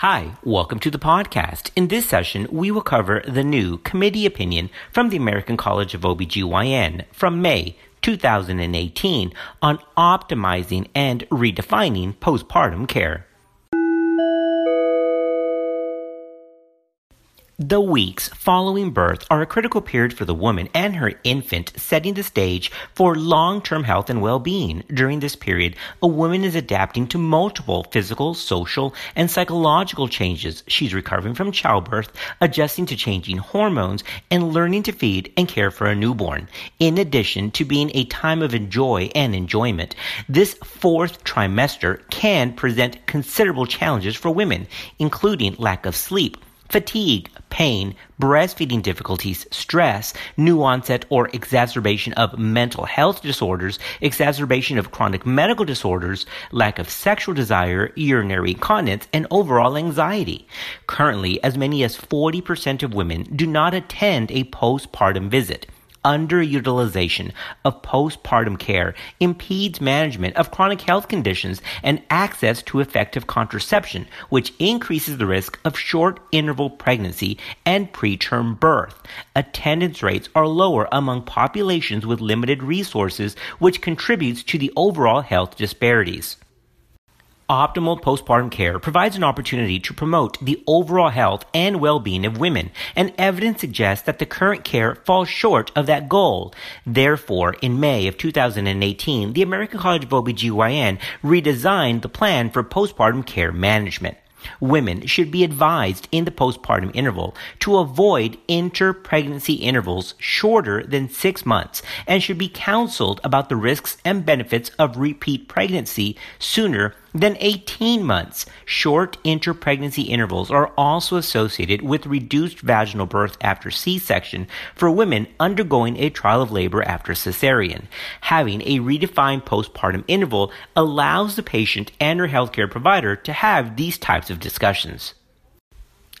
Hi, welcome to the podcast. In this session, we will cover the new committee opinion from the American College of OBGYN from May 2018 on optimizing and redefining postpartum care. The weeks following birth are a critical period for the woman and her infant, setting the stage for long term health and well being. During this period, a woman is adapting to multiple physical, social, and psychological changes. She's recovering from childbirth, adjusting to changing hormones, and learning to feed and care for a newborn. In addition to being a time of enjoy and enjoyment, this fourth trimester can present considerable challenges for women, including lack of sleep fatigue, pain, breastfeeding difficulties, stress, new onset or exacerbation of mental health disorders, exacerbation of chronic medical disorders, lack of sexual desire, urinary incontinence, and overall anxiety. Currently, as many as 40% of women do not attend a postpartum visit underutilization of postpartum care impedes management of chronic health conditions and access to effective contraception, which increases the risk of short interval pregnancy and preterm birth. Attendance rates are lower among populations with limited resources, which contributes to the overall health disparities. Optimal postpartum care provides an opportunity to promote the overall health and well-being of women, and evidence suggests that the current care falls short of that goal. Therefore, in May of 2018, the American College of OBGYN redesigned the plan for postpartum care management. Women should be advised in the postpartum interval to avoid inter-pregnancy intervals shorter than six months and should be counseled about the risks and benefits of repeat pregnancy sooner than 18 months. Short inter-pregnancy intervals are also associated with reduced vaginal birth after C-section for women undergoing a trial of labor after cesarean. Having a redefined postpartum interval allows the patient and her healthcare provider to have these types of discussions.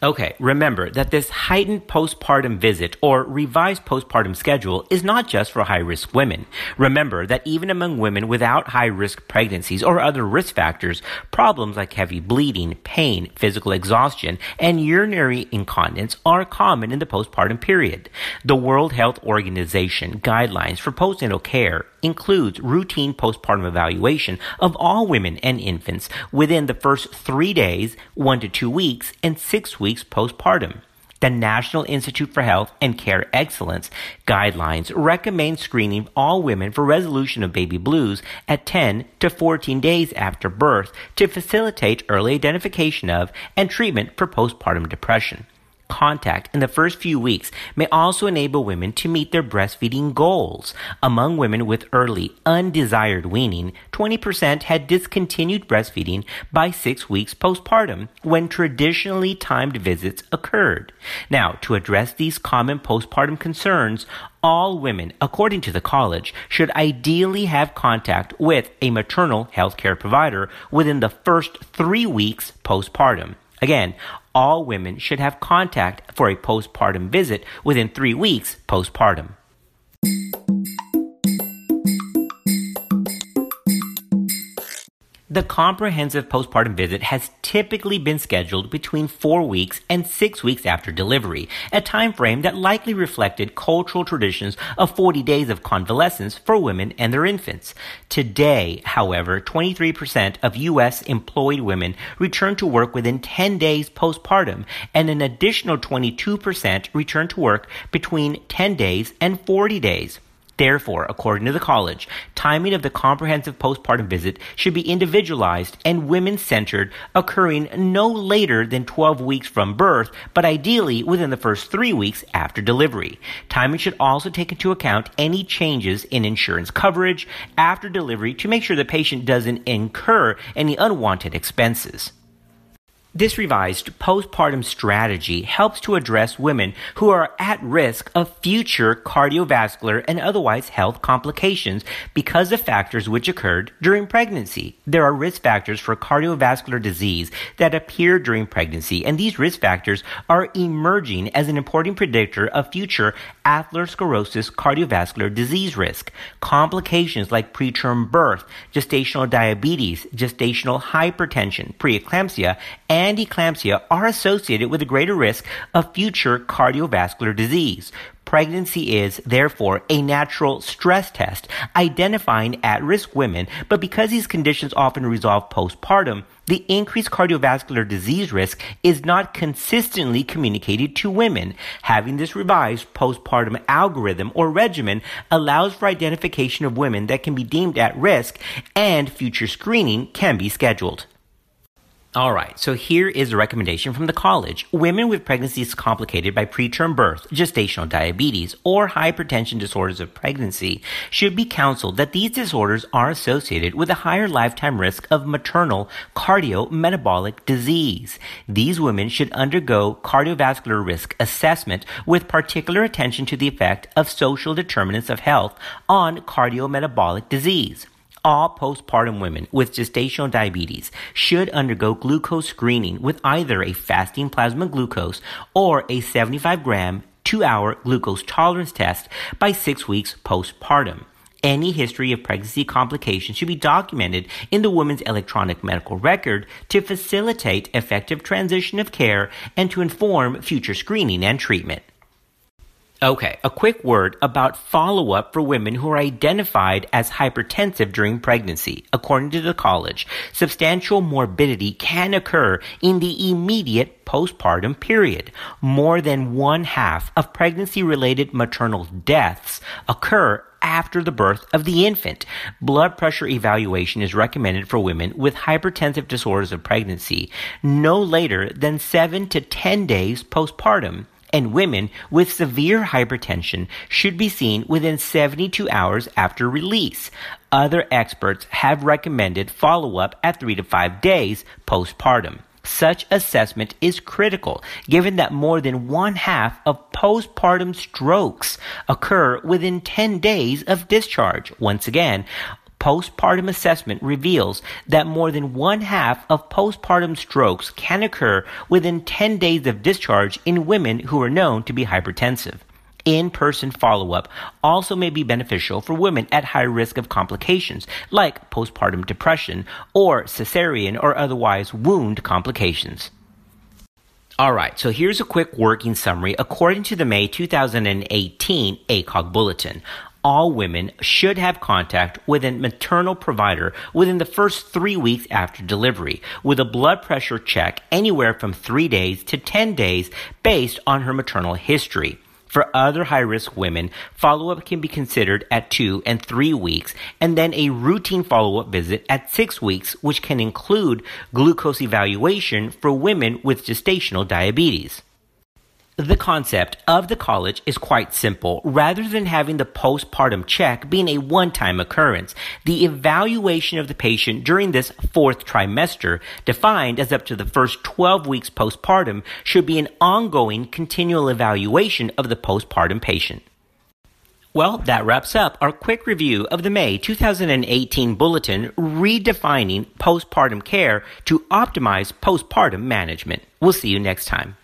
Okay, remember that this heightened postpartum visit or revised postpartum schedule is not just for high risk women. Remember that even among women without high risk pregnancies or other risk factors, problems like heavy bleeding, pain, physical exhaustion, and urinary incontinence are common in the postpartum period. The World Health Organization guidelines for postnatal care includes routine postpartum evaluation of all women and infants within the first three days, one to two weeks, and six weeks weeks postpartum. The National Institute for Health and Care Excellence guidelines recommend screening all women for resolution of baby blues at 10 to 14 days after birth to facilitate early identification of and treatment for postpartum depression contact in the first few weeks may also enable women to meet their breastfeeding goals. Among women with early undesired weaning, 20% had discontinued breastfeeding by six weeks postpartum when traditionally timed visits occurred. Now, to address these common postpartum concerns, all women, according to the college, should ideally have contact with a maternal health care provider within the first three weeks postpartum. Again, all women should have contact for a postpartum visit within three weeks postpartum. The comprehensive postpartum visit has typically been scheduled between four weeks and six weeks after delivery, a time frame that likely reflected cultural traditions of 40 days of convalescence for women and their infants. Today, however, 23% of U.S. employed women return to work within 10 days postpartum, and an additional 22% return to work between 10 days and 40 days. Therefore, according to the college, timing of the comprehensive postpartum visit should be individualized and women centered, occurring no later than 12 weeks from birth, but ideally within the first three weeks after delivery. Timing should also take into account any changes in insurance coverage after delivery to make sure the patient doesn't incur any unwanted expenses. This revised postpartum strategy helps to address women who are at risk of future cardiovascular and otherwise health complications because of factors which occurred during pregnancy. There are risk factors for cardiovascular disease that appear during pregnancy, and these risk factors are emerging as an important predictor of future atherosclerosis cardiovascular disease risk. Complications like preterm birth, gestational diabetes, gestational hypertension, preeclampsia, and and eclampsia are associated with a greater risk of future cardiovascular disease. Pregnancy is, therefore, a natural stress test identifying at risk women, but because these conditions often resolve postpartum, the increased cardiovascular disease risk is not consistently communicated to women. Having this revised postpartum algorithm or regimen allows for identification of women that can be deemed at risk and future screening can be scheduled. All right, so here is a recommendation from the college. Women with pregnancies complicated by preterm birth, gestational diabetes, or hypertension disorders of pregnancy should be counseled that these disorders are associated with a higher lifetime risk of maternal cardiometabolic disease. These women should undergo cardiovascular risk assessment with particular attention to the effect of social determinants of health on cardiometabolic disease all postpartum women with gestational diabetes should undergo glucose screening with either a fasting plasma glucose or a 75 gram two hour glucose tolerance test by six weeks postpartum. Any history of pregnancy complications should be documented in the woman's electronic medical record to facilitate effective transition of care and to inform future screening and treatment. Okay, a quick word about follow up for women who are identified as hypertensive during pregnancy. According to the college, substantial morbidity can occur in the immediate postpartum period. More than one half of pregnancy related maternal deaths occur after the birth of the infant. Blood pressure evaluation is recommended for women with hypertensive disorders of pregnancy no later than 7 to 10 days postpartum and women with severe hypertension should be seen within 72 hours after release. Other experts have recommended follow up at 3 to 5 days postpartum. Such assessment is critical given that more than one half of postpartum strokes occur within 10 days of discharge. Once again, postpartum assessment reveals that more than one half of postpartum strokes can occur within 10 days of discharge in women who are known to be hypertensive. In person follow up also may be beneficial for women at high risk of complications like postpartum depression or cesarean or otherwise wound complications. All right, so here's a quick working summary according to the May 2018 ACOG Bulletin all women should have contact with a maternal provider within the first three weeks after delivery with a blood pressure check anywhere from three days to 10 days based on her maternal history. For other high risk women, follow up can be considered at two and three weeks, and then a routine follow up visit at six weeks, which can include glucose evaluation for women with gestational diabetes. The concept of the college is quite simple. Rather than having the postpartum check being a one-time occurrence, the evaluation of the patient during this fourth trimester, defined as up to the first 12 weeks postpartum, should be an ongoing continual evaluation of the postpartum patient. Well, that wraps up our quick review of the May 2018 bulletin redefining postpartum care to optimize postpartum management. We'll see you next time.